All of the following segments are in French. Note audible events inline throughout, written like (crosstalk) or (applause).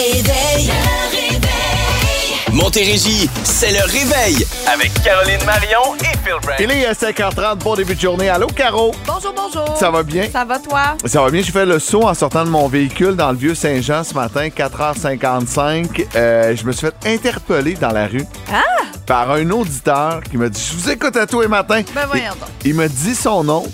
réveil. Le réveil. Montérégie, c'est le réveil avec Caroline Marion et Phil Brandt. Il est 5h30, bon début de journée. Allô, Caro? Bonjour, bonjour. Ça va bien? Ça va, toi? Ça va bien, j'ai fait le saut en sortant de mon véhicule dans le vieux Saint-Jean ce matin, 4h55. Euh, je me suis fait interpeller dans la rue Ah! par un auditeur qui m'a dit Je vous écoute à tous les matins. Ben voyons Et- donc. Il me dit son nom.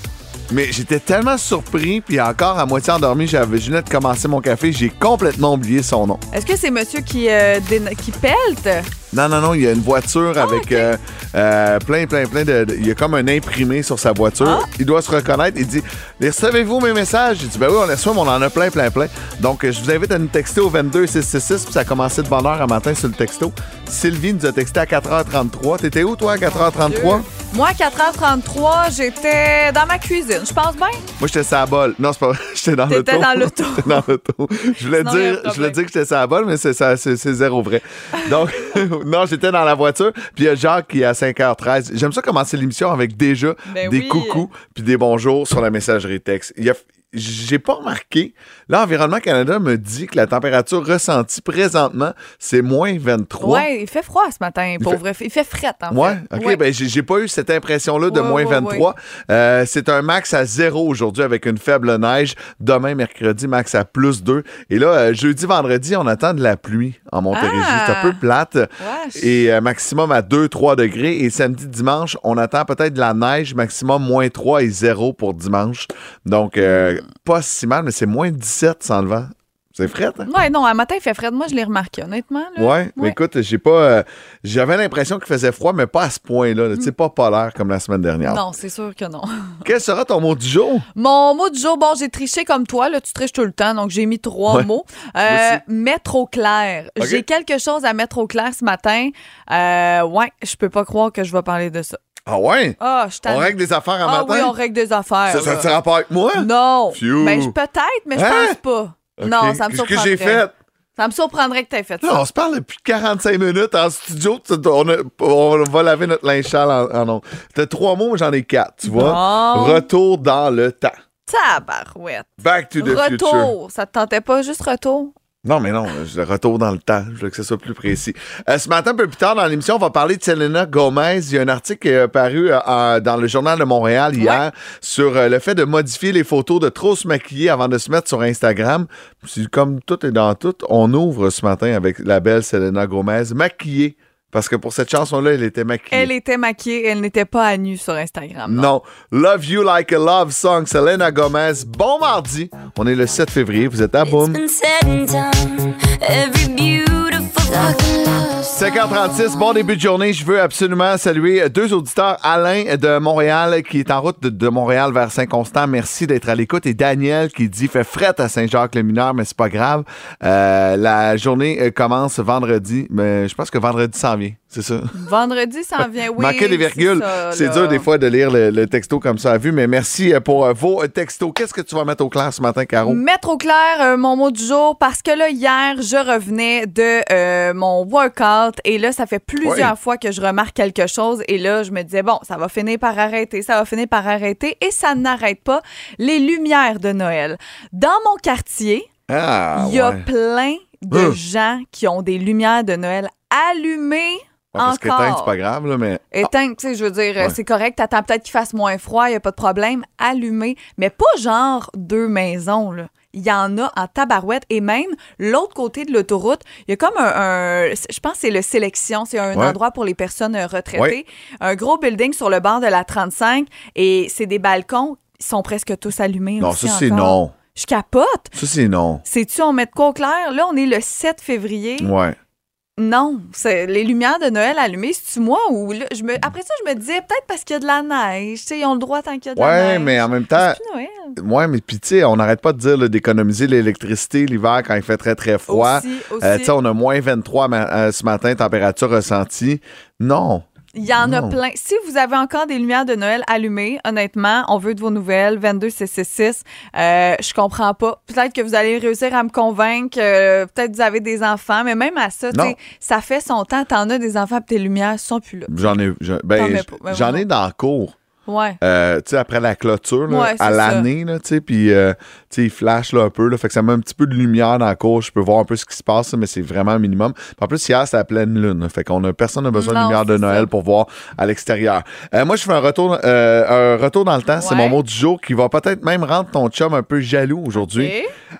Mais j'étais tellement surpris, puis encore à moitié endormi, j'avais venais de commencer mon café, j'ai complètement oublié son nom. Est-ce que c'est monsieur qui, euh? Non, non, non, il y a une voiture Ah, avec euh, euh, plein, plein, plein de, de- Il y a comme un imprimé sur sa voiture. Ah. Il doit se reconnaître. Il dit Les recevez-vous mes messages J'ai dit Ben oui, on les reçoit, mais on en a plein, plein, plein. Donc, euh, je vous invite à nous texter au 22666, puis ça a commencé de bonne heure un matin sur le texto. Sylvie nous a texté à 4h33. T'étais où, toi, à 4h33 Moi, à 4h33, j'étais dans ma cuisine. Je pense bien. Moi, j'étais sur la. Non, c'est pas vrai. (laughs) J'étais dans l'auto. T'étais dans l'auto. J'étais (laughs) dans l'auto. Je voulais il dire, je voulais dire que j'étais sur la mais c'est, c'est zéro vrai. Donc, (laughs) non, j'étais dans la voiture. Puis il y a Jacques qui est à 5h13. J'aime ça commencer l'émission avec déjà Ben des oui. coucous puis des bonjours sur la messagerie texte. Il y a- j'ai pas remarqué. Là, Environnement Canada me dit que la température ressentie présentement, c'est moins 23. Ouais, il fait froid ce matin, pour fait- vrai. Il fait fret, en Ouais, fait. ok, Ouais. ben j'ai pas eu cette impression-là de Ouais, moins ouais, 23. Euh, c'est un max à zéro aujourd'hui avec une faible neige. Demain, mercredi, max à plus 2. Et là, euh, jeudi, vendredi, on attend de la pluie en Montérégie. Ah! C'est un peu plate. Wesh. Et euh, maximum à 2-3 degrés. Et samedi, dimanche, on attend peut-être de la neige, maximum moins 3 et 0 pour dimanche. Donc, euh, pas si mal, mais c'est moins 17 sans le vent. C'est frais, hein? Ouais, non, un matin, il fait frais. Moi, je l'ai remarqué, honnêtement. là. Ouais, mais écoute, j'ai pas. euh, J'avais l'impression qu'il faisait froid, mais pas à ce point-là. là. Tu sais, pas polaire comme la semaine dernière. Non, c'est sûr que non. (laughs) Quel sera ton mot du jour? Mon mot du jour, bon, j'ai triché comme toi, là, tu triches tout le temps, donc j'ai mis trois Ouais. mots. (laughs) Euh, mettre au clair. J'ai quelque chose à mettre au clair ce matin. Euh, ouais, je peux pas croire que je vais parler de ça. Ah ouais? Ah, je On règle des affaires en Ah matin? oui, on règle des affaires. Ça, ça a-tu rapport avec moi? Non. Ben, je- peut-être, mais je Hein? pense pas. Ok. Non, ça me Qu'est-ce que surprendrait. j'ai fait? Ça me surprendrait que tu aies fait Là, ça. on se parle depuis 45 minutes en studio. Tu- On, a- on va laver notre linge sale en, en ondes. T'as trois mots, j'en ai quatre, tu vois. Bon. Retour dans le temps. Tabarouette. Back to the future. Retour. Ça te tentait pas, juste retour? Non, mais non, je- retour dans le temps. Je veux que ce soit plus précis. Euh, ce matin, un peu plus tard dans l'émission, on va parler de Selena Gomez. Il y a un article qui est apparu euh, dans le Journal de Montréal hier sur euh, le fait de modifier les photos, de trop se maquiller avant de se mettre sur Instagram. Puis, comme tout est dans tout, on ouvre ce matin avec la belle Selena Gomez maquillée. Parce que pour cette chanson-là, elle était maquillée. Elle était maquillée, elle n'était pas à nu sur Instagram. non. Non. Love You Like a Love Song, Selena Gomez. Bon mardi. On est le 7 février. Vous êtes à Boom. Been said and done. Every beautiful 5h36, bon début de journée. Je veux absolument saluer deux auditeurs. Alain de Montréal, qui est en route de, Montréal vers Saint-Constant. Merci d'être à l'écoute. Et Daniel qui dit fait fret à Saint-Jacques-le-Mineur, mais c'est pas grave. Euh, la journée euh, commence vendredi, mais je pense que vendredi s'en vient. C'est ça. Vendredi, ça en vient, oui. Manquer des virgules. C'est dur des fois de lire le, le texto comme ça à vue, mais merci euh, pour euh, vos euh, textos. Qu'est-ce que tu vas mettre au clair ce matin, Caro? Mettre au clair euh, mon mot du jour parce que là, hier, je revenais de euh, mon workout et là, ça fait plusieurs fois que je remarque quelque chose et là, je me disais, bon, ça va finir par arrêter, ça va finir par arrêter et ça n'arrête pas. Les lumières de Noël. Dans mon quartier, Ah, il y a ouais. plein de Hum. gens qui ont des lumières de Noël allumées. Ouais, parce que encore. teindre, c'est pas grave, là, mais. Tu sais, je veux dire, Ouais. c'est correct, t'attends peut-être qu'il fasse moins froid, il a pas de problème, allumé, mais pas genre deux maisons, là. Il y en a en tabarouette et même l'autre côté de l'autoroute, il y a comme un, un- je pense que c'est le sélection, c'est un Ouais. endroit pour les personnes euh, retraitées, un gros building sur le bord de la 35 et c'est des balcons, ils sont presque tous allumés Non, aussi ça, c'est non. Je capote. Ça, c'est non. Sais-tu, on met de quoi au clair? Là, on est le 7 février. Ouais. Non, c'est les lumières de Noël allumées, c'est-tu moi ou là, je me après ça je me disais peut-être parce qu'il y a de la neige, tu sais, ils ont le droit tant qu'il y a de la Ouais, neige. mais en même temps, C'est Noël. ouais, mais puis tu sais, on n'arrête pas de dire d'économiser l'électricité l'hiver quand il fait très très froid. Aussi, aussi. Euh, tu sais, on a moins 23 ma- euh, ce matin, température ressentie. Non. Il y en a plein. Si vous avez encore des lumières de Noël allumées, honnêtement, on veut de vos nouvelles. 22666. Euh, je comprends pas. Peut-être que vous allez réussir à me convaincre. euh, Peut-être que vous avez des enfants. Mais même à ça, ça fait son temps. T'en as des enfants puis tes lumières sont plus là. J'en ai, j'en- ben. Ben, j'en ai dans le cours. Ouais. euh, tu sais, après la clôture, là, Ouais, c'est à l'année, là, tu sais, puis, euh, il flash là, un peu, là, fait que ça met un petit peu de lumière dans la cour, je peux voir un peu ce qui se passe, mais c'est vraiment minimum. En plus, hier, c'était la pleine lune, là, fait qu'on a, personne n'a besoin de lumière de c'est Noël ça. pour voir à l'extérieur. Euh, moi, je fais un retour, un retour dans le temps, c'est mon mot du jour qui va peut-être même rendre ton chum un peu jaloux aujourd'hui.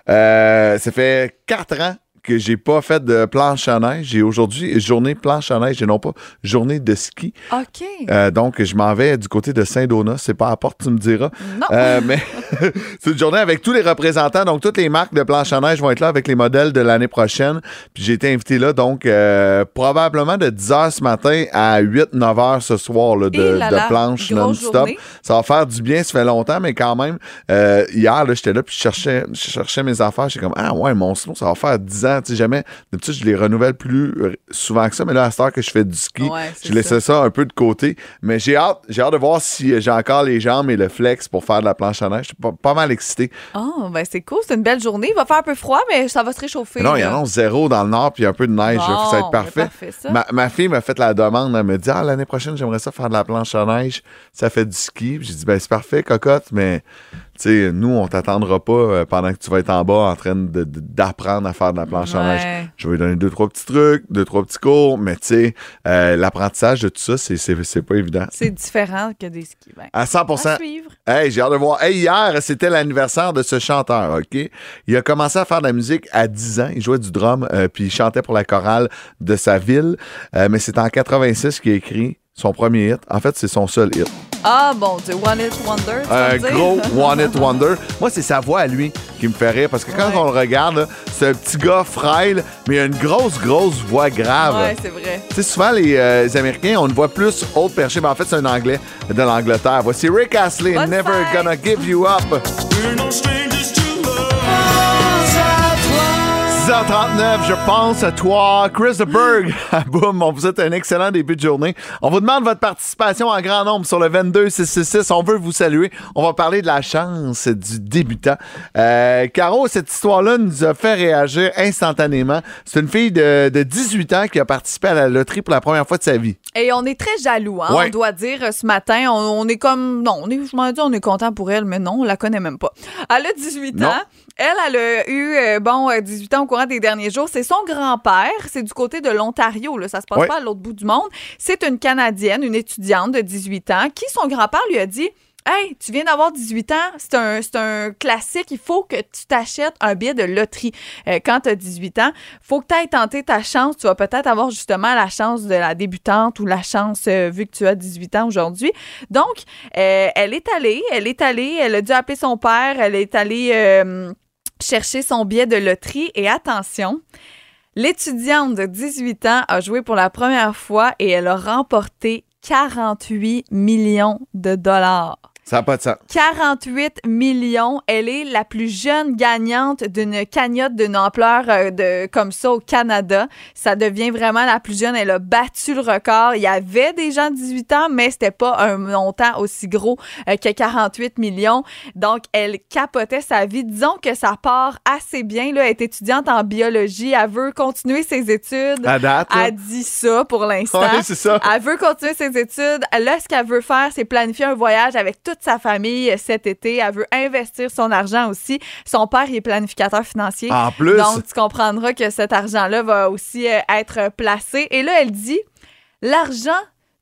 Ça fait quatre ans que j'ai pas fait de planche à neige. J'ai aujourd'hui journée planche à neige et non pas journée de ski. OK. Euh, donc, je m'en vais du côté de Saint-Donat. C'est pas à la porte, tu me diras. non. Euh, mais (laughs) (laughs) c'est une journée avec tous les représentants. Donc, toutes les marques de planche à neige vont être là avec les modèles de l'année prochaine. Puis j'ai été invité là, donc, euh, probablement de 10 h ce matin à 8-9 h ce soir là, de, Et là de là, planche non-stop. Ça va faire du bien, ça fait longtemps, mais quand même, euh, hier, là, j'étais là, puis je cherchais, je cherchais mes affaires. J'étais comme, ah ouais, mon snow, ça va faire 10 ans. Tu sais, jamais, d'habitude, je les renouvelle plus euh, souvent que ça, mais là, à cette heure que je fais du ski, Ouais, je laissais ça. un peu de côté. Mais j'ai hâte, j'ai hâte de voir si j'ai encore les jambes et le flex pour faire de la planche à neige. Pas, pas mal excité. Oh, ben c'est cool, c'est une belle journée. Il va faire un peu froid, mais ça va se réchauffer. Mais non, il y là. en a zéro dans le nord, puis un peu de neige. ça va être parfait. ben parfait, ça. Ma, ma fille m'a fait la demande. Elle me dit Ah, l'année prochaine, j'aimerais ça faire de la planche à neige. Ça fait du ski. J'ai dit Ben, c'est parfait, cocotte, mais sais, nous, on t'attendra pas euh, pendant que tu vas être en bas en train d'apprendre à faire de la planche à neige. Je vais lui donner deux, trois petits trucs, deux, trois petits cours, mais tu sais, euh, l'apprentissage de tout ça, c'est- c'est c'est pas évident. C'est différent que des skis. Ben, À 100% à suivre. Hey, j'ai hâte de voir. Hey, hier, c'était l'anniversaire de ce chanteur, OK? Il a commencé à faire de la musique à 10 ans. Il jouait du drum, euh, puis il chantait pour la chorale de sa ville. Euh, mais c'est en 86 qu'il a écrit son premier hit. En fait, c'est son seul hit. Ah, bon Dieu, One It Wonder. tu Un dire? gros (laughs) One It Wonder. Moi, c'est sa voix à lui qui me fait rire parce que quand Ouais. on le regarde, là, c'est un petit gars frêle, mais il a une grosse, grosse voix grave. Ouais, c'est vrai. Tu sais, souvent, les, euh, les Américains, on le voit plus haut perché, mais en fait, c'est un Anglais de l'Angleterre. Voici Rick Astley, Bonne Never fête. Gonna Give You Up. 6h39, je pense à toi, Chris de Berg. (laughs) Boum, on vous souhaite un excellent début de journée. On vous demande votre participation en grand nombre sur le 22666. On veut vous saluer. On va parler de la chance du débutant. Euh, Caro, cette histoire-là nous a fait réagir instantanément. C'est une fille de, de 18 ans qui a participé à la loterie pour la première fois de sa vie. Et on est très jaloux, hein, Ouais. on doit dire euh, ce matin. On, on est comme. Non, on est, je m'en dis, on est content pour elle, mais non, on la connaît même pas. Elle a 18 Non. ans. Elle, elle a eu, euh, bon, euh, 18 ans au courant des derniers jours. C'est son grand-père. C'est du côté de l'Ontario, là. Ça se passe pas à l'autre bout du monde. C'est une Canadienne, une étudiante de 18 ans, qui, son grand-père lui a dit. Hey, tu viens d'avoir 18 ans, c'est un, c'est un classique. Il faut que tu t'achètes un billet de loterie euh, quand tu as 18 ans. faut que tu ailles tenter ta chance. Tu vas peut-être avoir justement la chance de la débutante ou la chance euh, vu que tu as 18 ans aujourd'hui. Donc, euh, elle est allée, elle est allée, elle a dû appeler son père, elle est allée chercher son billet de loterie. Et attention, l'étudiante de 18 ans a joué pour la première fois et elle a remporté 48 millions de dollars. Ça n'a pas de sens. 48 millions. Elle est la plus jeune gagnante d'une cagnotte d'une ampleur euh, de, comme ça au Canada. Ça devient vraiment la plus jeune. Elle a battu le record. Il y avait des gens de 18 ans, mais c'était pas un montant aussi gros euh, que 48 millions. Donc, elle capotait sa vie. Disons que ça part assez bien. Là. Elle est étudiante en biologie. Elle veut continuer ses études. À date. Elle dit ça pour l'instant. Ouais, c'est ça. Elle veut continuer ses études. Là, ce qu'elle veut faire, c'est planifier un voyage avec toute sa famille cet été. Elle veut investir son argent aussi. Son père, est planificateur financier. En plus. Donc, tu comprendras que cet argent-là va aussi euh, être placé. Et là, elle dit, l'argent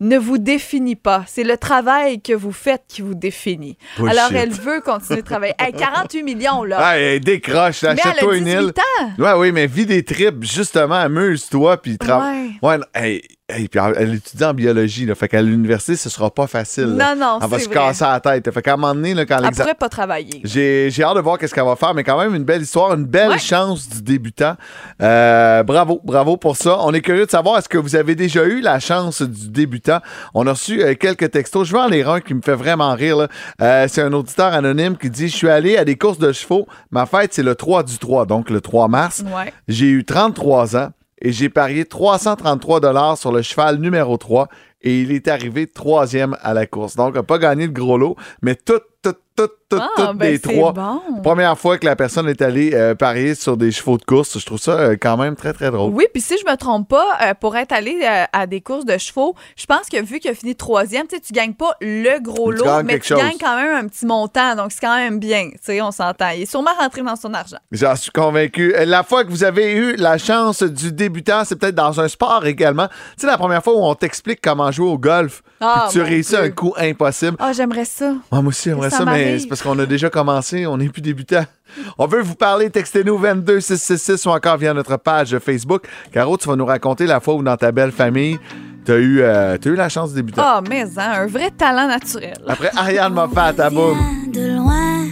ne vous définit pas. C'est le travail que vous faites qui vous définit. Bullshit. Alors, elle veut continuer de travailler. Hey, 48 millions, là. Ah, hey, décroche, elle achète-toi une 18 île. ans. Ouais, oui, mais vis des trips, justement, amuse-toi, puis travaille. Ouais. Ouais, hey, hey, puis elle, étudie en biologie, là, fait qu'à l'université, ce sera pas facile. là. Non, non, Elle va se vrai. casser la tête. Fait qu'à un moment donné, là, quand Elle pourrait pas travailler. J'ai, j'ai hâte de voir qu'est-ce qu'elle va faire, mais quand même une belle histoire, une belle Ouais. chance du débutant. Euh, bravo, bravo pour ça. On est curieux de savoir est-ce que vous avez déjà eu la chance du débutant? On a reçu euh, quelques textos. Je vais en lire un qui me fait vraiment rire. là. Euh, c'est un auditeur anonyme qui dit Je suis allé à des courses de chevaux. Ma fête, c'est le 3 du 3, donc le 3 mars. Ouais. J'ai eu 33 ans et j'ai parié 333 dollars sur le cheval numéro 3 et il est arrivé troisième à la course. Donc, n'a pas gagné le gros lot, mais tout, Ah, toutes ben, les c'est trois. bon. Première fois que la personne est allée euh, parier sur des chevaux de course. Je trouve ça euh, quand même très, très drôle. Oui, puis si je me trompe pas, euh, pour être allé à des courses de chevaux, je pense que vu qu'il a fini troisième, tu gagnes pas le gros Tu lot, mais tu chose. gagnes quand même un petit montant, donc c'est quand même bien. Tu sais, on s'entend. Il est sûrement rentré dans son argent. J'en suis convaincu. La fois que vous avez eu la chance du débutant, c'est peut-être dans un sport également. Tu sais, la première fois où on t'explique comment jouer au golf, Ah, puis tu réussis Dieu. un coup impossible. Ah, j'aimerais ça. Ah, moi aussi, j'aimerais Ça ça, mais c'est parce qu'on a déjà commencé, on n'est plus débutant. (laughs) On veut vous parler, textez-nous 22666 ou encore via notre page Facebook. Caro, tu vas nous raconter la fois où dans ta belle famille, t'as eu, euh, t'as eu la chance de débuter. Ah, mais hein, un vrai talent naturel. Après Ariane Moffat, à boum. De loin,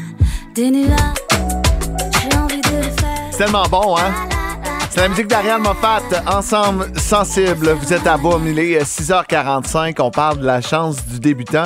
des nuages, j'ai envie de le faire. C'est tellement bon, hein? C'est la musique d'Ariane Moffat, ensemble sensible. Vous êtes à boum, il est euh, 6h45. On parle de la chance du débutant.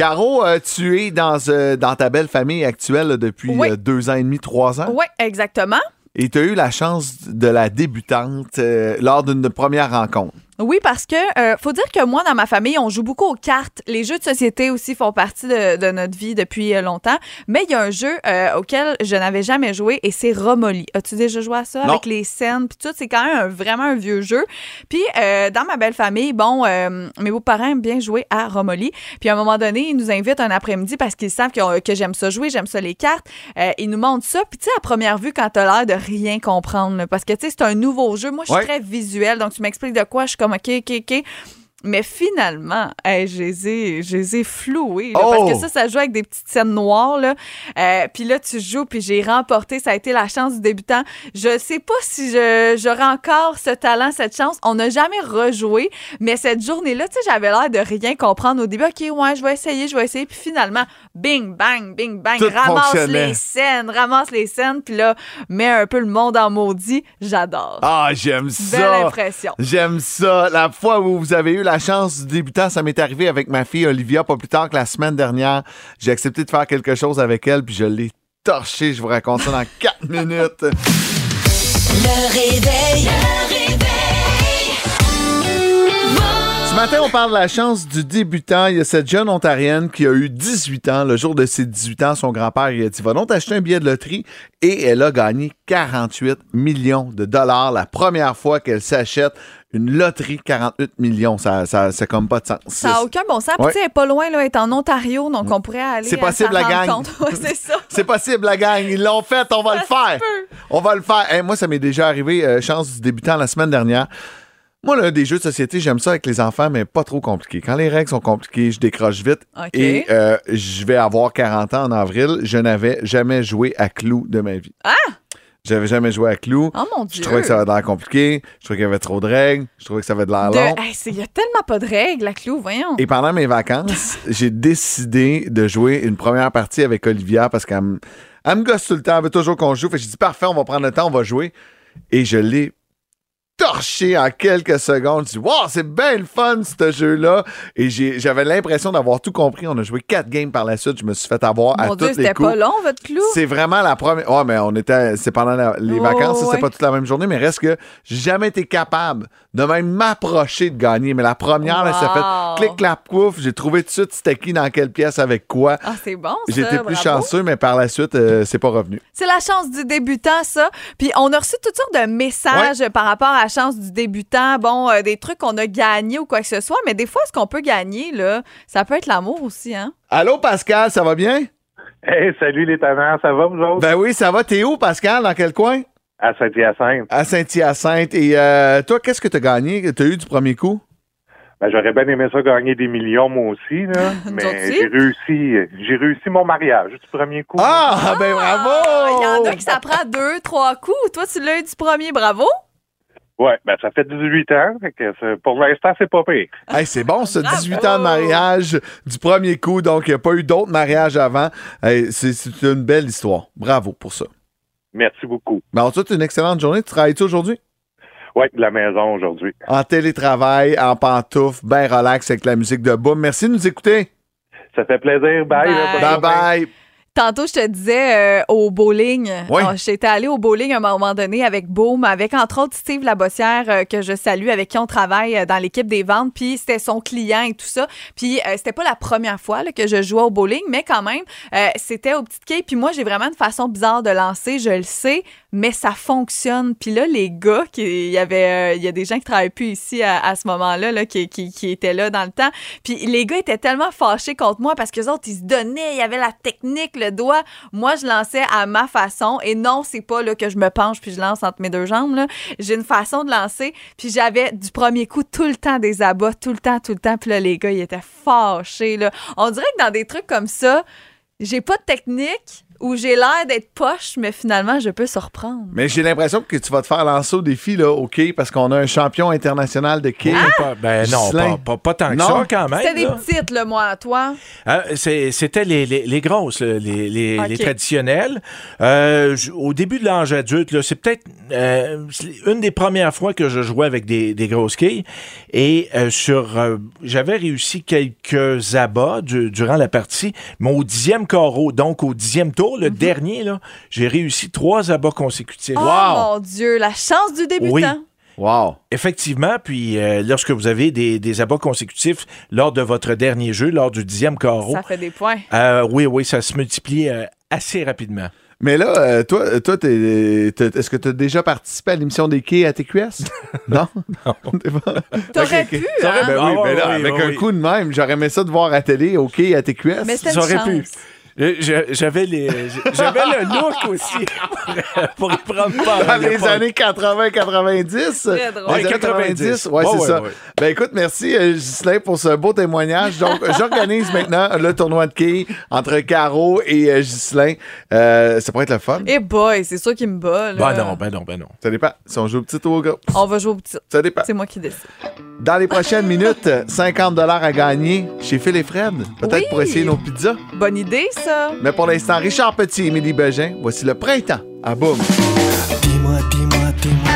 Caro, euh, tu es dans, euh, dans ta belle famille actuelle là, depuis Oui. euh, deux ans et demi, trois ans? Oui, exactement. Et tu as eu la chance de la débutante euh, lors d'une première rencontre. Oui, parce que euh, faut dire que moi, dans ma famille, on joue beaucoup aux cartes. Les jeux de société aussi font partie de, de notre vie depuis euh, longtemps. Mais il y a un jeu euh, auquel je n'avais jamais joué et c'est Romoli. As-tu déjà joué à ça Non. avec les scènes puis tout? C'est quand même un- vraiment un vieux jeu. Puis euh, dans ma belle famille, bon, euh, mes beaux-parents aiment bien jouer à Romoli. Puis à un moment donné, ils nous invitent un après-midi parce qu'ils savent que, que j'aime ça jouer, j'aime ça les cartes. Euh, ils nous montrent ça. Puis tu sais, à première vue, quand t'as l'air de rien comprendre, là, parce que tu sais, c'est un nouveau jeu. Moi, je suis Ouais. très visuelle, donc tu m'expliques de quoi, je suis comme OK, OK, OK. Mais finalement, hey, je les ai, floués. là, Oh! Parce que ça, ça joue avec des petites scènes noires. Là. Euh, puis là, tu joues, puis j'ai remporté. Ça a été la chance du débutant. Je sais pas si j'aurai encore ce talent, cette chance. On n'a jamais rejoué. Mais cette journée-là, tu sais, j'avais l'air de rien comprendre au début. OK, ouais, je vais essayer, je vais essayer. Puis finalement, bing, bang, bing, bang. Tout ramasse les scènes, ramasse les scènes. Puis là, mets un peu le monde en maudit. J'adore. Ah, j'aime Belle ça! impression. J'aime ça. La fois où vous avez eu la chance du débutant, ça m'est arrivé avec ma fille Olivia, pas plus tard que la semaine dernière. J'ai accepté de faire quelque chose avec elle, puis je l'ai torché. Je vous raconte ça dans (laughs) 4 minutes. Le réveil. Le réveil. Ce matin, on parle de la chance du débutant. Il y a cette jeune Ontarienne qui a eu 18 ans. Le jour de ses 18 ans, son grand-père il a dit Va donc t'acheter un billet de loterie. Et elle a gagné 48 millions de dollars la première fois qu'elle s'achète une loterie. 48 millions, ça, ça, ça comme pas de sens. Ça n'a aucun bon sens. Ouais. elle est pas loin, là, elle est en Ontario, donc on pourrait aller. C'est possible, la gang. (laughs) c'est ça. (laughs) C'est possible, la gang. Ils l'ont fait, on va le faire. peut. On va le faire. Hey, moi, ça m'est déjà arrivé, euh, chance du débutant la semaine dernière. Moi, là, des jeux de société, j'aime ça avec les enfants, mais pas trop compliqué. Quand les règles sont compliquées, je décroche vite. OK. Et euh, je vais avoir 40 ans en avril. Je n'avais jamais joué à Clou de ma vie. Ah! J'avais jamais joué à Clou. Oh mon Je Dieu. trouvais que ça avait de l'air compliqué. Je trouvais qu'il y avait trop de règles. Je trouvais que ça avait de l'air long. Il y a tellement pas de règles, la clou, voyons. Et pendant mes vacances, (laughs) j'ai décidé de jouer une première partie avec Olivia parce qu'elle me, gosse tout le temps. Elle veut toujours qu'on joue. Fait que j'ai dit parfait, on va prendre le temps, on va jouer. Et je l'ai torché en quelques secondes. J'ai dit wow, c'est bien le fun ce jeu-là. Et j'avais l'impression d'avoir tout compris. On a joué quatre games par la suite. Je me suis fait avoir à Mon Dieu, toutes les c'était coups. pas long, votre clou? C'est vraiment la première. Ouais, mais on était. C'est pendant la- les Oh, vacances, c'était ouais. pas toute la même journée, mais reste que j'ai jamais été capable de même m'approcher de gagner. Mais la première, là, ça Wow. fait clic, clap, pouf. J'ai trouvé tout de suite c'était qui dans quelle pièce avec quoi. Ah, c'est bon. J'étais plus bravo. chanceux, mais par la suite, euh, c'est pas revenu. C'est la chance du débutant, ça. Puis on a reçu toutes sortes de messages par rapport à chance du débutant. Bon, euh, des trucs qu'on a gagnés ou quoi que ce soit. Mais des fois, ce qu'on peut gagner, là, ça peut être l'amour aussi, hein? Allô, Pascal, ça va bien? Hey, salut les tannants, ça va vous autres? Ben oui, ça va. T'es où, Pascal? Dans quel coin? À Saint-Hyacinthe. À Saint-Hyacinthe. Et euh, toi, qu'est-ce que t'as gagné? T'as eu du premier coup? Ben, j'aurais bien aimé ça gagner des millions moi aussi, là. (laughs) Mais j'ai réussi j'ai réussi mon mariage du premier coup. Ah, ben bravo! Il y en a qui ça prend deux, trois coups. Toi, tu l'as eu du premier, bravo. Ouais, ben ça fait 18 ans. Fait que c'est- pour l'instant, c'est pas pire. Hey, c'est bon, ça, Bravo! 18 ans de mariage du premier coup, donc il n'y a pas eu d'autres mariages avant. Hey, c'est une belle histoire. Bravo pour ça. Merci beaucoup. Ben, on te souhaite une excellente journée. Tu travailles-tu aujourd'hui? Ouais, de la maison aujourd'hui. En télétravail, en pantoufle, bien relax avec la musique de Boom. Merci de nous écouter. Ça fait plaisir. Bye. là, Tantôt, je te disais euh, au bowling. Oui. Oh, J'étais allée au bowling à un moment donné avec Boom, avec entre autres Steve Labossière, euh, que je salue, avec qui on travaille euh, dans l'équipe des ventes. Puis c'était son client et tout ça. Puis c'était pas la première fois là, que je jouais au bowling, mais quand même, c'était au petit quai. Puis moi, j'ai vraiment une façon bizarre de lancer, je le sais, mais ça fonctionne. Puis là, les gars, il y avait, il y a des gens qui travaillent plus ici à, à ce moment-là, là, qui, qui, qui étaient là dans le temps. Puis les gars étaient tellement fâchés contre moi parce que autres, ils se donnaient, il y avait la technique, le doigt. Moi, je lançais à ma façon. Et non, c'est pas là que je me penche puis je lance entre mes deux jambes. J'ai une façon de lancer. Puis j'avais du premier coup tout le temps des abats, tout le temps, tout le temps. Puis là, les gars, ils étaient fâchés. Là. On dirait que dans des trucs comme ça, j'ai pas de technique ou j'ai l'air d'être poche, mais finalement, je peux surprendre. Mais j'ai l'impression que tu vas te faire lancer au défi, là, au quai, parce qu'on a un champion international de quai. Pas- ben non, pas, pas, pas tant que Non. ça quand même. C'était des petites, là, moi, toi. C'est- C'était les, les, les grosses, les, les, traditionnelles. Euh, au début de l'âge adulte, c'est peut-être euh, une des premières fois que je jouais avec des, des grosses quilles. Et euh, sur, euh, j'avais réussi quelques abats du- durant la partie, mais au dixième carreau, donc au dixième tour, Mhm. le dernier, là, j'ai réussi trois abats consécutifs. Oh mon Dieu, la chance du débutant. Oui. Wow. Effectivement, puis euh, lorsque vous avez des, des abats consécutifs lors de votre dernier jeu, lors du dixième carreau, Ça fait des points. euh, oui, oui, ça se multiplie euh, assez rapidement. Mais là, euh, toi, toi est-ce que tu as déjà participé à l'émission des quais à TQS? (laughs) non? (laughs) Pas- T'aurais pu, T'aurais- hein? ben oui, Ah, mais là, oui, avec oui, un oui. coup de même, j'aurais aimé ça de voir à télé au quai à TQS. Mais c'était une J'aurais chance. pu. Euh, J'avais les, j'avais le look aussi (laughs) pour y prendre part. Dans les années 80-90. Très drôle. Les Ouais, années 90. 90. Ouais, Ouais, c'est ouais, ça. ouais. Ben écoute, merci euh, Ghislain pour ce beau témoignage. Donc, (laughs) j'organise maintenant le tournoi de quilles entre Caro et euh, Ghislain. Euh, ça pourrait être le fun. Eh boy, c'est sûr qu'il me bat. Là. Ben non, ben non, ben non. Ça dépend. Si on joue au petit ou au gros. On va jouer au petit. Ça dépend. C'est moi qui décide. Dans les prochaines minutes, 50 à gagner chez Phil et Fred. Peut-être Oui. pour essayer nos pizzas. Bonne idée, ça. Mais pour l'instant, Richard Petit et Émilie Begin, voici le printemps à boum. Dis-moi, dis-moi, dis-moi.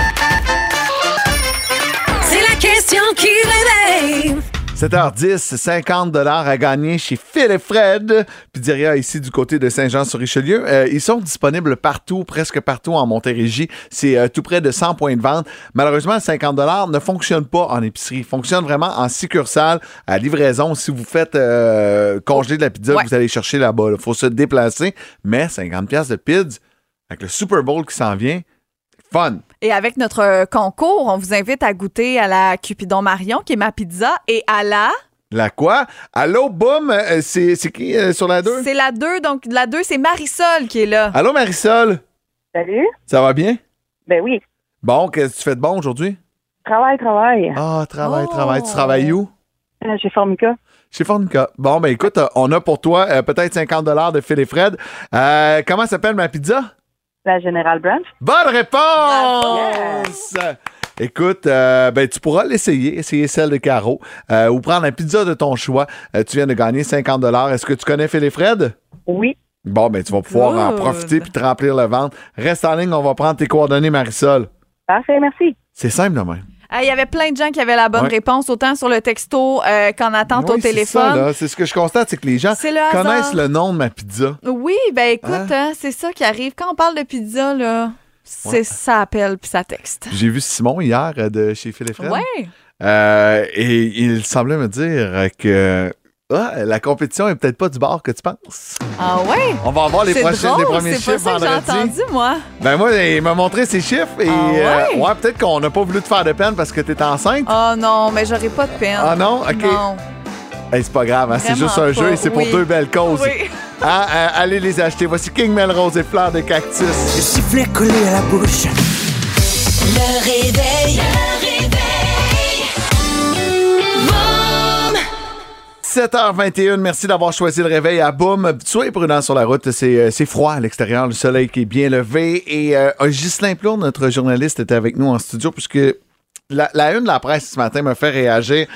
C'est la question qui réveille. 7h10, 50 à gagner chez Phil et Fred. Pizzeria ici du côté de Saint-Jean-sur-Richelieu. Euh, ils sont disponibles partout, presque partout en Montérégie. C'est euh, tout près de 100 points de vente. Malheureusement, le 50 ne fonctionne pas en épicerie. Il fonctionne vraiment en succursale, à livraison. Si vous faites euh, congeler de la pizza, Ouais. vous allez chercher là-bas. Il faut se déplacer. Mais 50 pièces de pizza, avec le Super Bowl qui s'en vient, fun. Et avec notre euh, concours, on vous invite à goûter à la Cupidon Marion, qui est ma pizza, et à la. La quoi? Allô, boum, euh, c'est c'est qui euh, sur la 2? C'est la 2, donc la 2, c'est Marisol qui est là. Allô, Marisol? Salut. Ça va bien? Ben oui. Bon, qu'est-ce que tu fais de bon aujourd'hui? Travail, travail. Ah, travail, Oh. travail. Tu travailles où? Euh, Chez Formica. Chez Fornica. Bon, ben écoute, on a pour toi euh, peut-être 50 de Phil et Fred. Euh, comment s'appelle ma pizza? La General Branch. Bonne réponse! Écoute, euh, ben, tu pourras l'essayer, essayer celle de Caro, euh, ou prendre la pizza de ton choix. Euh, tu viens de gagner 50 Est-ce que tu connais Phil et Fred? Oui. Bon, ben, tu vas pouvoir en profiter puis te remplir le ventre. Reste en ligne, on va prendre tes coordonnées, Marisol. Parfait, merci. C'est simple de Il y avait plein de gens qui avaient la bonne Ouais. réponse, autant sur le texto euh, qu'en attente Oui, au c'est ça, téléphone. là. C'est ce que je constate, c'est que les gens le hasard. connaissent le nom de ma pizza. Oui, ben écoute, Hein? hein, c'est ça qui arrive. Quand on parle de pizza, là, c'est ça appelle puis ça texte. J'ai vu Simon hier euh, de chez Phil et Fred. Ouais. Euh, et il semblait me dire que ah, la compétition est peut-être pas du bord que tu penses. Ah ouais? On va avoir les, drôle, les premiers c'est pas chiffres ça que j'ai vendredi. entendu, moi. Ben moi, il m'a montré ses chiffres et Ah ouais? euh, ouais, peut-être qu'on n'a pas voulu te faire de peine parce que t'es enceinte. Oh non, mais j'aurais pas de peine. Ah non? OK. Non. Hey, c'est pas grave, hein, c'est juste un pas, jeu et c'est pour oui. deux belles causes. Oui. (laughs) Hein, euh, allez les acheter. Voici King Melrose et Fleurs de Cactus. Le sifflet collé à la bouche. Le réveil. 7h21, merci d'avoir choisi le réveil à boum. Soyez prudents sur la route, c'est euh, c'est froid à l'extérieur, le soleil qui est bien levé. Et euh, Ghislain Plourde, notre journaliste, était avec nous en studio puisque la une de la presse ce matin m'a fait réagir.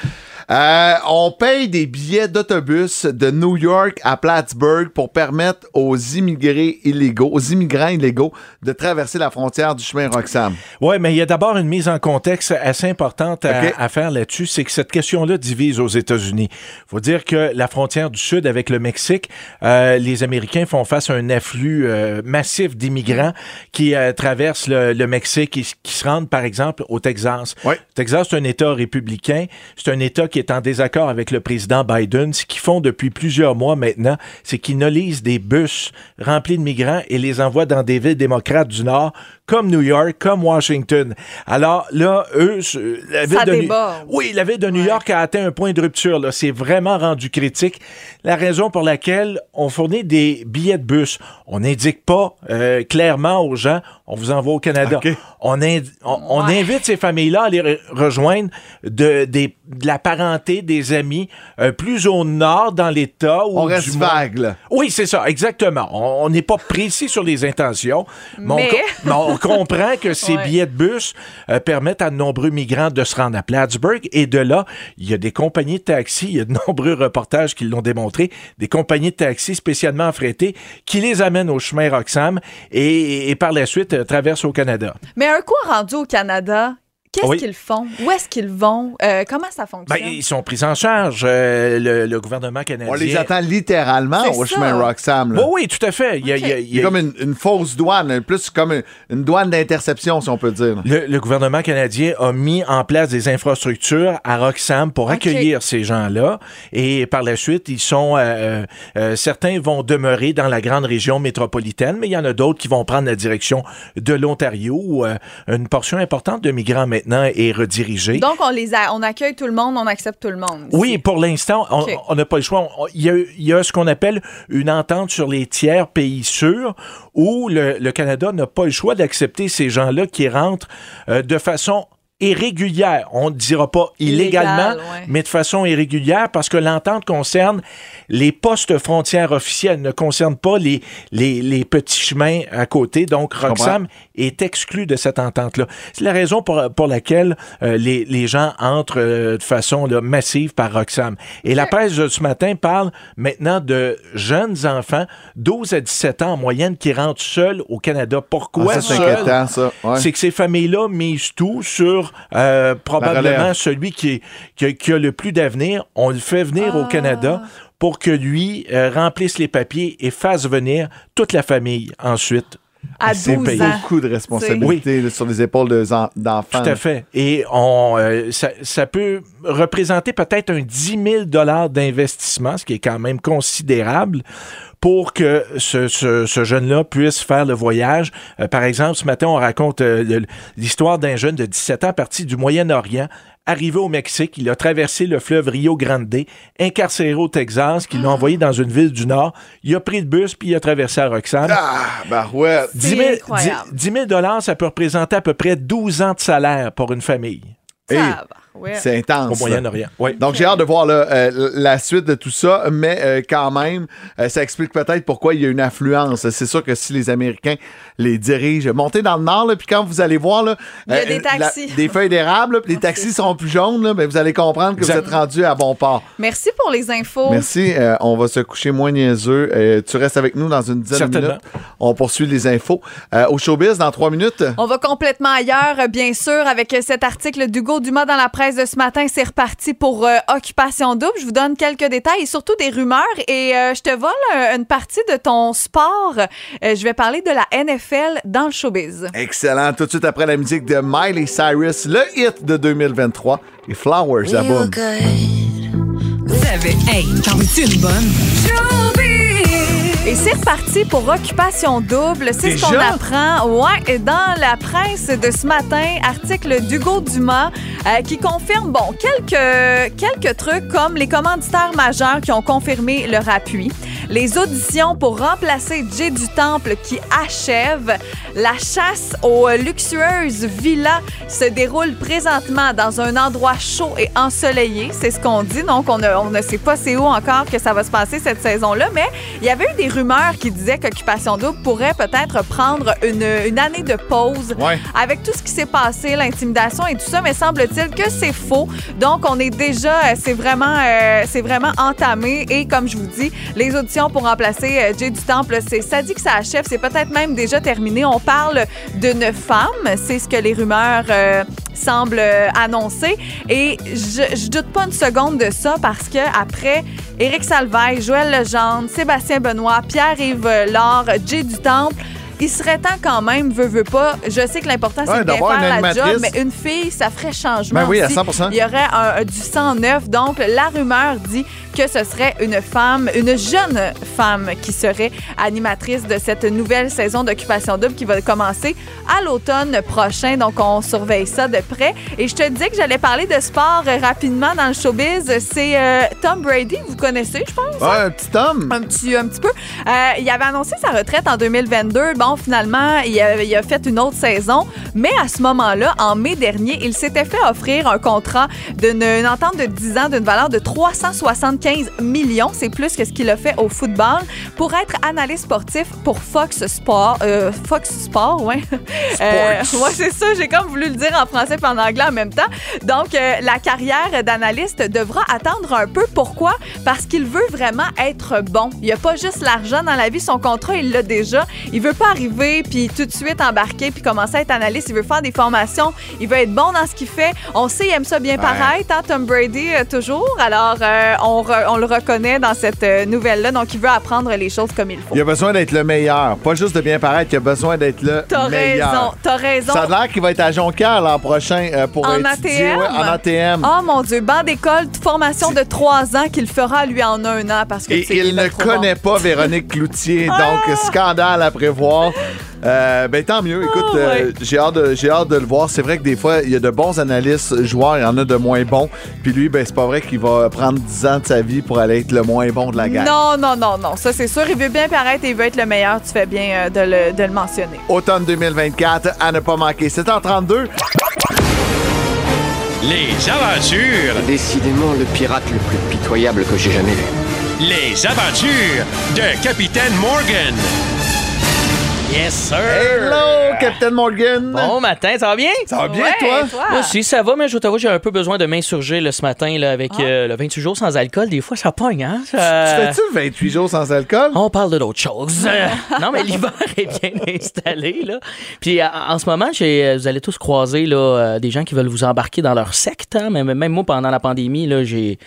Euh, on paye des billets d'autobus de New York à Plattsburgh pour permettre aux immigrés illégaux, aux immigrants illégaux de traverser la frontière du chemin Roxham. Oui, mais il y a d'abord une mise en contexte assez importante à, faire là-dessus, c'est que cette question-là divise aux États-Unis. faut dire que la frontière du Sud avec le Mexique, euh, les Américains font face à un afflux euh, massif d'immigrants qui traversent le, le Mexique et qui se rendent, par exemple, au Texas. Oui. Le Texas, c'est un État républicain. C'est un État qui est en désaccord avec le président Biden. Ce qu'ils font depuis plusieurs mois maintenant, c'est qu'ils nolisent des bus remplis de migrants et les envoient dans des villes démocrates du Nord, comme New York, comme Washington. Alors là, eux, la ville Ça de déborde. oui, la ville de New Ouais. York a atteint un point de rupture. Là. C'est vraiment rendu critique. La raison pour laquelle on fournit des billets de bus, on n'indique pas euh, clairement aux gens, on vous envoie au Canada. On, indi- on, on Ouais. invite ces familles-là à les re- rejoindre de, des- de la parenté, des amis, euh, plus au nord dans l'État. ou On du reste moins- vague, là. oui, c'est ça, exactement. On n'est pas précis sur les intentions, mais, on Mais- co- mais on, comprend que ces Ouais. billets de bus euh, permettent à de nombreux migrants de se rendre à Plattsburgh. Et de là, il y a des compagnies de taxi, il y a de nombreux reportages qui l'ont démontré, des compagnies de taxi spécialement affrétées qui les amènent au chemin Roxham et, et par la suite euh, traversent au Canada. Mais un coup rendu au Canada, qu'est-ce Oui. qu'ils font? Où est-ce qu'ils vont? Euh, comment ça fonctionne? Ben, ils sont pris en charge. euh, le, le gouvernement canadien. On les attend littéralement au ça. chemin Roxham. là. Oui, oui, tout à fait. Il y a- il y a- il Il y y a- a comme une, une fausse douane, plus comme une, une douane d'interception, si on peut dire. Le, le gouvernement canadien a mis en place des infrastructures à Roxham pour accueillir ces gens-là. Et par la suite, ils sont euh, euh, certains vont demeurer dans la grande région métropolitaine, mais il y en a d'autres qui vont prendre la direction de l'Ontario, où euh, une portion importante de migrants maintenant est redirigée. Donc, on, les a- on accueille tout le monde, on accepte tout le monde. Oui, pour l'instant, on n'a pas le choix. Il y, a, il y a ce qu'on appelle une entente sur les tiers pays sûrs où le, le Canada n'a pas le choix d'accepter ces gens-là qui rentrent euh, de façon irrégulière. On ne dira pas illégalement, Illégal, ouais. mais de façon irrégulière parce que l'entente concerne les postes frontières officiels, ne concerne pas les, les, les petits chemins à côté. Donc, Roxham est exclu de cette entente-là. C'est la raison pour, pour laquelle euh, les, les gens entrent euh, de façon là, massive par Roxham. Et la presse de ce matin parle maintenant de jeunes enfants, 12 à 17 ans en moyenne, qui rentrent seuls au Canada. Pourquoi Ah, ça, ça. Ouais. C'est que ces familles-là misent tout sur euh, probablement celui qui, est- qui a, qui a le plus d'avenir. On le fait venir au Canada pour que lui euh, remplisse les papiers et fasse venir toute la famille ensuite. À c'est 12 payé. ans. Beaucoup de responsabilités sur les épaules de en- d'enfants. Tout à fait. Et on, euh, ça, ça peut représenter peut-être un 10 000 d'investissement, ce qui est quand même considérable pour que ce, ce- ce jeune-là puisse faire le voyage. Euh, par exemple, ce matin, on raconte euh, l'histoire d'un jeune de 17 ans parti du Moyen-Orient, arrivé au Mexique. Il a traversé le fleuve Rio Grande, incarcéré au Texas, qui l'a envoyé dans une ville du Nord. Il a pris le bus, puis il a traversé à Roxham. Ah, barouette. 10 000, incroyable. 10 10 000 ça peut représenter à peu près 12 ans de salaire pour une famille Hey, Ça va, ouais. C'est intense. au. Moyen-Orient. Oui. Donc, j'ai hâte de voir là, euh, la suite de tout ça, mais euh, quand même, euh, ça explique peut-être pourquoi il y a une affluence. C'est sûr que si les Américains les dirigent, montez dans le nord, là, puis quand vous allez voir là, Il y a des la- taxis. des feuilles d'érable, les (laughs) taxis sont plus jaunes, là, ben, vous allez comprendre que vous êtes rendu à bon port. Merci pour les infos. Merci. euh, on va se coucher moins niaiseux. Euh, tu restes avec nous dans une dizaine de minutes. On poursuit les infos. Euh, au showbiz, dans trois minutes. On va complètement ailleurs, bien sûr, avec cet article d'Hugo Dumas dans la presse de ce matin. C'est reparti pour euh, Occupation Double. Je vous donne quelques détails et surtout des rumeurs. Et euh, je te vole euh, une partie de ton sport. Euh, je vais parler de la NFL dans le showbiz. Excellent. Tout de suite après la musique de Miley Cyrus, le hit de 2023, les Flowers à Boom. Vous savez, hey, t'en une bonne? Et c'est reparti pour Occupation Double. C'est ce qu'on apprend ouais, dans la presse de ce matin. Article d'Hugo Dumas euh, qui confirme, bon, quelques, quelques trucs comme les commanditaires majeurs qui ont confirmé leur appui. Les auditions pour remplacer Jay du Temple qui achèvent. La chasse aux luxueuses villas se déroule présentement dans un endroit chaud et ensoleillé. C'est ce qu'on dit. Donc, on, ne- on ne sait pas c'est où encore que ça va se passer cette saison-là. Mais il y avait eu des rumeurs qui disaient qu'Occupation Double pourrait peut-être prendre une, une année de pause Ouais. avec tout ce qui s'est passé, l'intimidation et tout ça, mais semble-t-il que c'est faux. Donc, on est déjà, euh, c'est vraiment, euh, c'est vraiment entamé. Et comme je vous dis, les auditions pour remplacer euh, Jay du Temple, c'est, ça dit que ça achève, c'est peut-être même déjà terminé. On parle d'une femme, c'est ce que les rumeurs euh, semblent euh, annoncer. Et je, je doute pas une seconde de ça parce que après Éric Salvaille, Joël Legendre, Sébastien Benoît, Pierre-Yves Laure, Jay du Temple. Il serait temps quand même, veut, veut pas. Je sais que l'important, c'est Ouais, de bien faire la job, mais une fille, ça ferait changement. Ben oui, à aussi. 100%. Il y aurait un- du sang neuf. Donc, la rumeur dit que ce serait une femme, une jeune femme qui serait animatrice de cette nouvelle saison d'Occupation Double qui va commencer à l'automne prochain. Donc, on surveille ça de près. Et je te disais que j'allais parler de sport rapidement dans le showbiz. C'est euh, Tom Brady, vous connaissez, je pense? Ouais, un petit homme. un petit, un petit peu. Euh, il avait annoncé sa retraite en 2022. Bon, finalement, il a, il a fait une autre saison. Mais à ce moment-là, en mai dernier, il s'était fait offrir un contrat d'une une entente de 10 ans d'une valeur de 375 millions. C'est plus que ce qu'il a fait au football pour être analyste sportif pour Fox Sport. euh, Fox Sport, ouais. Euh, ouais, c'est ça. J'ai comme voulu le dire en français et en anglais en même temps. Donc, euh, la carrière d'analyste devra attendre un peu. Pourquoi? Parce qu'il veut vraiment être bon. Il n'y a pas juste l'argent dans la vie. Son contrat, il l'a déjà. Il veut pas arriver puis tout de suite embarquer puis commencer à être analyste. Il veut faire des formations. Il veut être bon dans ce qu'il fait. On sait, il aime ça bien paraître, hein, Tom Brady, euh, toujours. Alors, euh, on, re- on le reconnaît dans cette euh, nouvelle-là. Donc, il veut apprendre les choses comme il faut. Il a besoin d'être le meilleur. Pas juste de bien paraître, il a besoin d'être le T'as meilleur. raison, t'as raison. Ça a l'air qu'il va être à Jonquière l'an prochain euh, pour En étudier ATM? ouais, en ATM. Oh mon Dieu, banc d'école, formation de trois ans qu'il fera lui en un an parce que Et il ne connaît bon. pas Véronique Cloutier, Ah! donc scandale à prévoir. Euh, ben tant mieux. Écoute, Ah, euh, j'ai hâte, de- j'ai hâte de le voir. C'est vrai que des fois, il y a de bons analystes joueurs, il y en a de moins bons. Puis lui, ben c'est pas vrai qu'il va prendre 10 ans de sa vie pour aller être le moins bon de la gang. Non, non, non, non. Ça, c'est sûr. Il veut bien paraître et il veut être le meilleur. Tu fais bien euh, de, le, de le mentionner. Automne 2024, à ne pas manquer. 7h32. Les aventures, Décidément le pirate le plus pitoyable que j'ai jamais vu. les aventures de Capitaine Morgan. Yes, sir! Hello, Captain Morgan. Bon matin, ça va bien? Ça va bien, Ouais, toi? toi? Moi aussi, ça va, mais je t'avoue, j'ai un peu besoin de m'insurger là, ce matin là, avec euh, le 28 jours sans alcool. Des fois, ça pogne, hein? Tu fais-tu 28 jours sans alcool? On parle de d'autres choses. Euh, (laughs) non, mais l'hiver est bien (laughs) installé. Là. Puis euh, en ce moment, j'ai- euh, vous allez tous croiser là, euh, des gens qui veulent vous embarquer dans leur secte. hein. Même, même moi, pendant la pandémie, là, j'ai,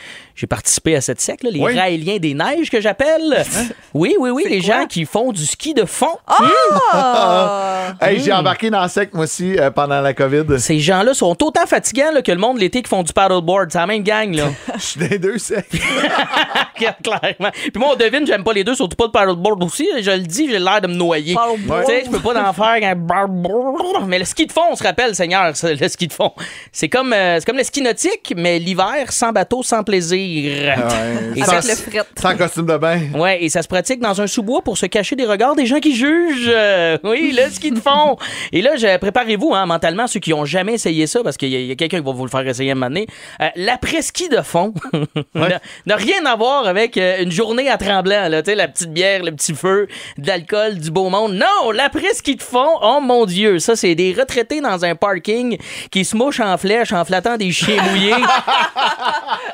j'ai participé à cette secte, là, les Oui. Raéliens des Neiges que j'appelle. Oui, oui, oui, C'est les gens qui font du ski de fond. Ah! (laughs) Hey, j'ai embarqué dans le sec, moi aussi, euh, pendant la COVID. Ces gens-là sont autant fatigants là, que le monde l'été qui font du paddleboard. C'est la même gang, là. (laughs) Je suis des deux secs. (laughs) Clairement. Puis moi, on devine, j'aime pas les deux, surtout pas le paddleboard aussi. Je le dis, j'ai l'air de me noyer. Paddleboard. Tu sais, je peux pas en faire un Mais le ski de fond, on se rappelle, Seigneur, le ski de fond. C'est comme, euh, c'est comme le ski nautique, mais l'hiver, sans bateau, sans plaisir. Ouais, Et Avec ça, le fret. Sans costume de bain. Ouais, et ça se pratique dans un sous-bois pour se cacher des regards des gens qui jugent. Euh, oui, le ski de fond. Et là, préparez-vous hein, mentalement, ceux qui ont jamais essayé ça, parce qu'il y a, quelqu'un qui va vous le faire essayer un moment donné. Euh, L'après-ski de fond (laughs) n'a n'a rien à voir avec euh, une journée à tremblant, là, la petite bière, le petit feu, de l'alcool, du beau monde. Non, l'après-ski de fond, oh mon Dieu, ça, c'est des retraités dans un parking qui se mouchent en flèche en flattant des chiens mouillés. (laughs)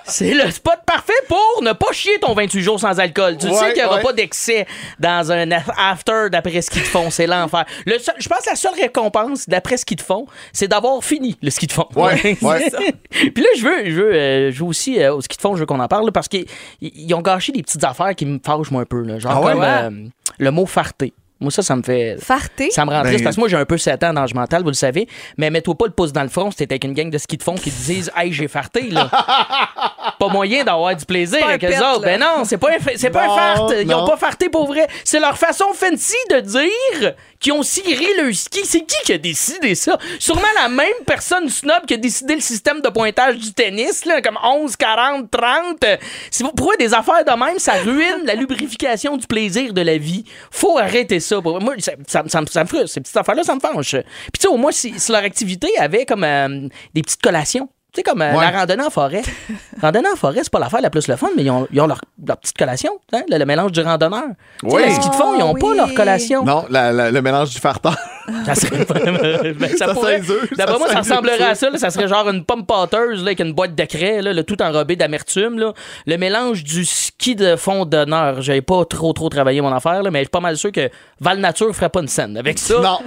C'est le spot parfait pour ne pas chier ton 28 jours sans alcool. Tu Ouais, sais qu'il n'y aura ouais. pas d'excès dans un af- after d'après ski de fond. C'est l'enfer. Le seul- Je pense que la seule récompense d'après ski de fond, c'est d'avoir fini le ski de fond. Ouais, (laughs) ouais. Puis là, je veux, je veux, euh, je veux aussi euh, au ski de fond, je veux qu'on en parle là, parce qu'ils ils ont gâché des petites affaires qui me fâchent moi un peu. Là. Genre Ah ouais? comme euh, le mot farté. Moi, ça, ça me fait. Farté? Ça me rend Ben, triste parce que moi, j'ai un peu 7 ans d'âge mental, vous le savez. Mais mets-toi pas le pouce dans le front si t'es avec une gang de ski de fond qui te disent Hey, j'ai farté, là. (laughs) pas moyen d'avoir du plaisir avec eux autres. Ben non, c'est pas un, c'est pas un fart. Ils ont pas farté pour vrai. C'est leur façon fancy de dire qu'ils ont ciré le ski. C'est qui qui a décidé ça? Sûrement la même personne snob qui a décidé le système de pointage du tennis, là, comme 11, 40, 30. Euh, Si vous pourquoi des affaires de même, ça ruine la lubrification du plaisir de la vie. Faut arrêter ça. Pour- Moi, ça, ça, ça me- ça me frustre. Ces petites affaires-là, ça me fâche. Puis tu sais, au moins, si, si leur activité avait comme euh, des petites collations. Tu sais, comme euh, Ouais. la randonnée en forêt. (laughs) randonnée en forêt, c'est pas l'affaire la plus le fun, mais ils ont, ils ont leur, leur petite collation, hein, le, le mélange du randonneur. Tu sais, Oui. le ski de fond, ils ont Ah, pas oui. leur collation. Non, la- la- le mélange du farteur. (laughs) Ça serait vraiment. (laughs) ben, ça pourrait- D'après moi, ça ressemblerait à ça. là. ça serait genre une pomme pâteuse là, avec une boîte de craie, là, le tout enrobé d'amertume. là. Le mélange du ski de fond d'honneur. J'avais pas trop trop travaillé mon affaire, là, mais je suis pas mal sûr que Val Nature ferait pas une scène avec ça. Non.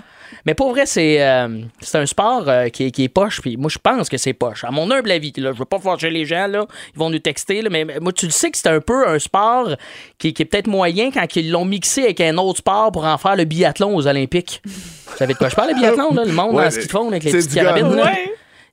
Mais pour vrai, c'est euh, c'est un sport euh, qui, est, qui est poche. Puis moi, je pense que c'est poche. À mon humble avis, là, je veux pas fâcher les gens, là, ils vont nous texter, là, mais moi, tu le sais que c'est un peu un sport qui, qui est peut-être moyen quand ils l'ont mixé avec un autre sport pour en faire le biathlon aux Olympiques. Vous savez de quoi je parle, le biathlon, là, le monde Ouais, dans ce qu'ils font avec les petites carabines?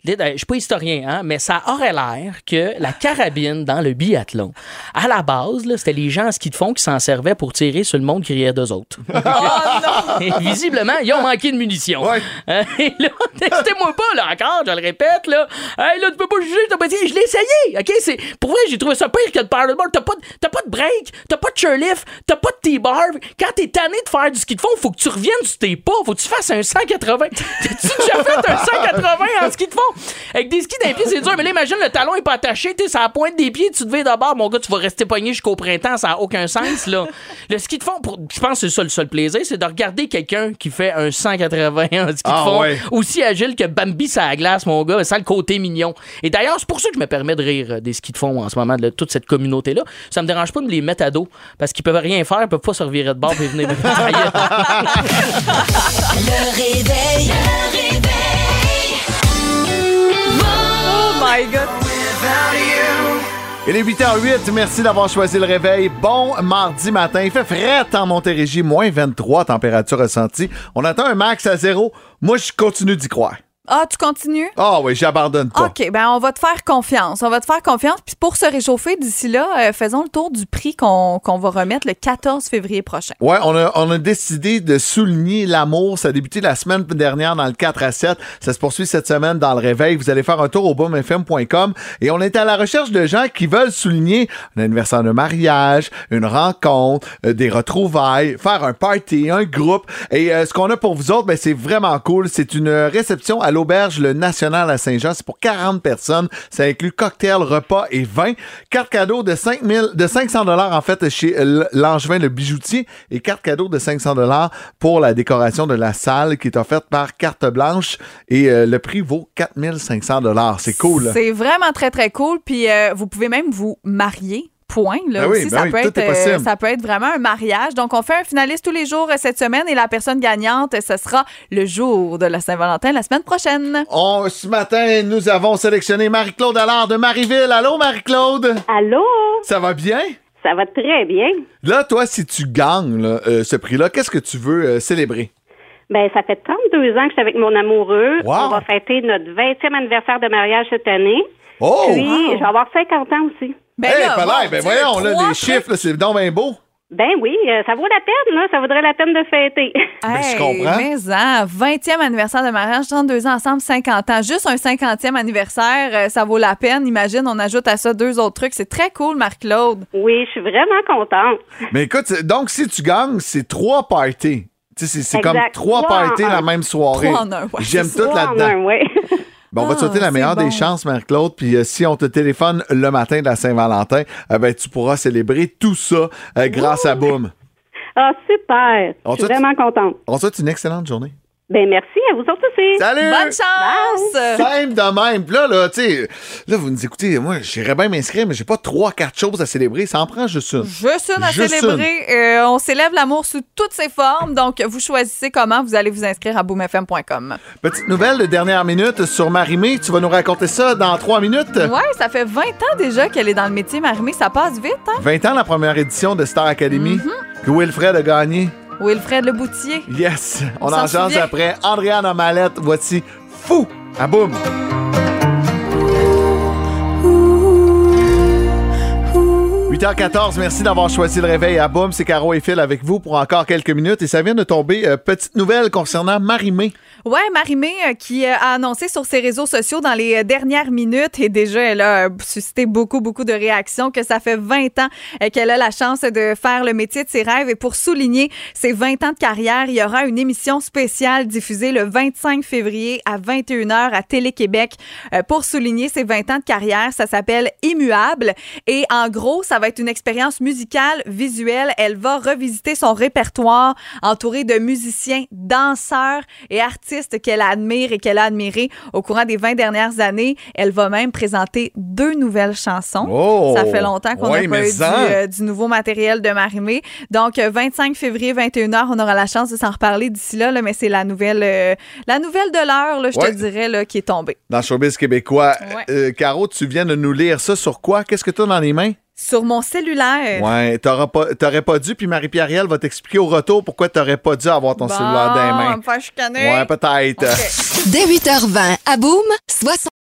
Ben, Je suis pas historien, hein, mais ça aurait l'air que la carabine dans le biathlon, à la base, c'était les gens en ski de fond qui s'en servaient pour tirer sur le monde qui riait d'eux autres. (laughs) Et visiblement, ils ont manqué de munitions. Ouais. Euh, (laughs) et là, testez-moi pas, là, encore, je le répète, là. Hey, là, tu peux pas juger, t'as pas dit, je l'ai essayé, OK? C'est, pour vrai, j'ai trouvé ça pire que le paddleboard. T'as pas, t'as pas de break, t'as pas de chairlift, t'as pas de T-bar. Quand t'es tanné de faire du ski de fond, faut que tu reviennes sur tes pas, faut que tu fasses un 180. T'as-tu déjà fait un 180 en ski de fond? Avec des skis d'un pied, c'est dur, mais là, imagine, le talon est pas attaché, t'es sur la pointe des pieds, tu te vais d'abord, mon gars, tu vas rester pogné jusqu'au printemps, ça a aucun sens, là. (laughs) Le ski de fond, pour- je pense que c'est ça le seul plaisir, c'est de regarder quelqu'un qui fait un 180 en ski de Ah, fond, ouais. aussi agile que Bambi sur la glace, mon gars, sans le côté mignon. Et d'ailleurs, c'est pour ça que je me permets de rire euh, des skis de fond en ce moment, de toute cette communauté-là. Ça me dérange pas de me les mettre à dos, parce qu'ils peuvent rien faire, ils peuvent pas se revirer de bord et venir me. (laughs) Le réveil. Le réveil. Il est 8h08. Merci d'avoir choisi le réveil. Bon mardi matin. Il fait frais en Montérégie, moins 23 température ressentie. On attend un max à zéro. Moi, je continue d'y croire. Ah, tu continues? Ah oui, j'abandonne pas. OK, ben on va te faire confiance. On va te faire confiance. Puis pour se réchauffer d'ici là, euh, faisons le tour du prix qu'on qu'on va remettre le 14 février prochain. Ouais, on a, on a décidé de souligner l'amour. Ça a débuté la semaine dernière dans le 4 à 7. Ça se poursuit cette semaine dans le réveil. Vous allez faire un tour au boomfm.com et on est à la recherche de gens qui veulent souligner un anniversaire de mariage, une rencontre, euh, des retrouvailles, faire un party, un groupe. Et euh, ce qu'on a pour vous autres, ben, c'est vraiment cool. C'est une réception à l'auberge Le National à Saint-Jean. C'est pour 40 personnes. Ça inclut cocktail, repas et vin. Carte cadeau de 5000, de 500 dollars en fait chez euh, Langevin le bijoutier et carte cadeau de 500 dollars pour la décoration de la salle qui est offerte par carte blanche et euh, le prix vaut 4500 dollars. C'est cool. C'est vraiment très, très cool. Puis euh, vous pouvez même vous marier. Point. Là, Ben oui, aussi, ben ça, oui, peut tout être, est possible. euh, ça peut être vraiment un mariage. Donc, on fait un finaliste tous les jours euh, cette semaine et la personne gagnante, ce sera le jour de la Saint-Valentin la semaine prochaine. On, ce matin, nous avons sélectionné Marie-Claude Allard de Marieville. Allô, Marie-Claude? Allô? Ça va bien? Ça va très bien. Là, toi, si tu gagnes là, euh, ce prix-là, qu'est-ce que tu veux euh, célébrer? Ben, ça fait 32 ans que je suis avec mon amoureux. Wow. On va fêter notre 20e anniversaire de mariage cette année. Oh! Puis, je vais avoir 50 ans aussi. Ben hey, là, pas ben voyons, là, trois les chiffres, là, c'est donc bien beau. Ben oui, euh, ça vaut la peine, là. Ça vaudrait la peine de fêter. (laughs) Ben, je Hey, comprends. Mais hein, 20e anniversaire de mariage, 32 ans ensemble, 50 ans. Juste un 50e anniversaire, euh, ça vaut la peine. Imagine, on ajoute à ça deux autres trucs. C'est très cool, Marc-Claude. oui, je suis vraiment contente. Mais écoute, donc si tu gagnes, c'est trois parties. Tu sais, c'est- comme trois parties la même soirée. Trois en un, ouais, J'aime tout Trois en là-dedans. Bon, on va te souhaiter la meilleure bon. des chances, Marie-Claude. Puis euh, si on te téléphone le matin de la Saint-Valentin, euh, ben, tu pourras célébrer tout ça euh, grâce à Boom. Ah, super. On Je suis vraiment contente. On te souhaite une excellente journée. Ben merci à vous autres aussi. Salut! Bonne chance! Simple de même. Puis là, là, tu sais, là, vous nous écoutez, moi, j'irais bien m'inscrire, mais j'ai pas trois, quatre choses à célébrer. Ça en prend juste une. Juste une à Juste célébrer. Euh, on célèbre l'amour sous toutes ses formes. Donc, vous choisissez comment. Vous allez vous inscrire à boomfm.com. Petite nouvelle de dernière minute sur Marimé. Tu vas nous raconter ça dans trois minutes. Ouais, ça fait 20 ans déjà qu'elle est dans le métier, Marimé. Ça passe vite, hein? 20 ans, la première édition de Star Academy, Mm-hmm. que Wilfred a gagné. Wilfred Leboutier. Yes! On, On en jase après. Andréane Mallette, voici Fou! À boum! 8h14, merci d'avoir choisi le réveil à Boom. C'est Caro et Phil avec vous pour encore quelques minutes. Et ça vient de tomber. euh, petite nouvelle concernant Marimé. Ouais, Marimé euh, qui euh, a annoncé sur ses réseaux sociaux dans les euh, dernières minutes et déjà elle a suscité beaucoup beaucoup de réactions que ça fait 20 ans qu'elle a la chance de faire le métier de ses rêves et pour souligner ses 20 ans de carrière, il y aura une émission spéciale diffusée le 25 février à 21h à Télé-Québec pour souligner ses 20 ans de carrière, ça s'appelle Immuable et en gros, ça va être une expérience musicale, visuelle, elle va revisiter son répertoire entouré de musiciens, danseurs et artistes qu'elle admire et qu'elle a admirés au courant des 20 dernières années. Elle va même présenter deux nouvelles chansons. Oh! Ça fait longtemps qu'on n'a Ouais, pas eu du, ça. euh, du nouveau matériel de Marimé. Donc, euh, 25 février, 21h, on aura la chance de s'en reparler d'ici là, là, mais c'est la nouvelle, euh, la nouvelle de l'heure, je Ouais. te dirais, là, qui est tombée. Dans showbiz québécois. Ouais. Euh, Caro, tu viens de nous lire ça sur quoi? Qu'est-ce que tu as dans les mains? Sur mon cellulaire. Ouais, t'auras pas, t'aurais pas dû, puis Marie-Pierre va t'expliquer au retour pourquoi t'aurais pas dû avoir ton Bon, cellulaire dans les mains. me faire chicaner. Ouais, peut-être. Dès 8h20, à Boom, 60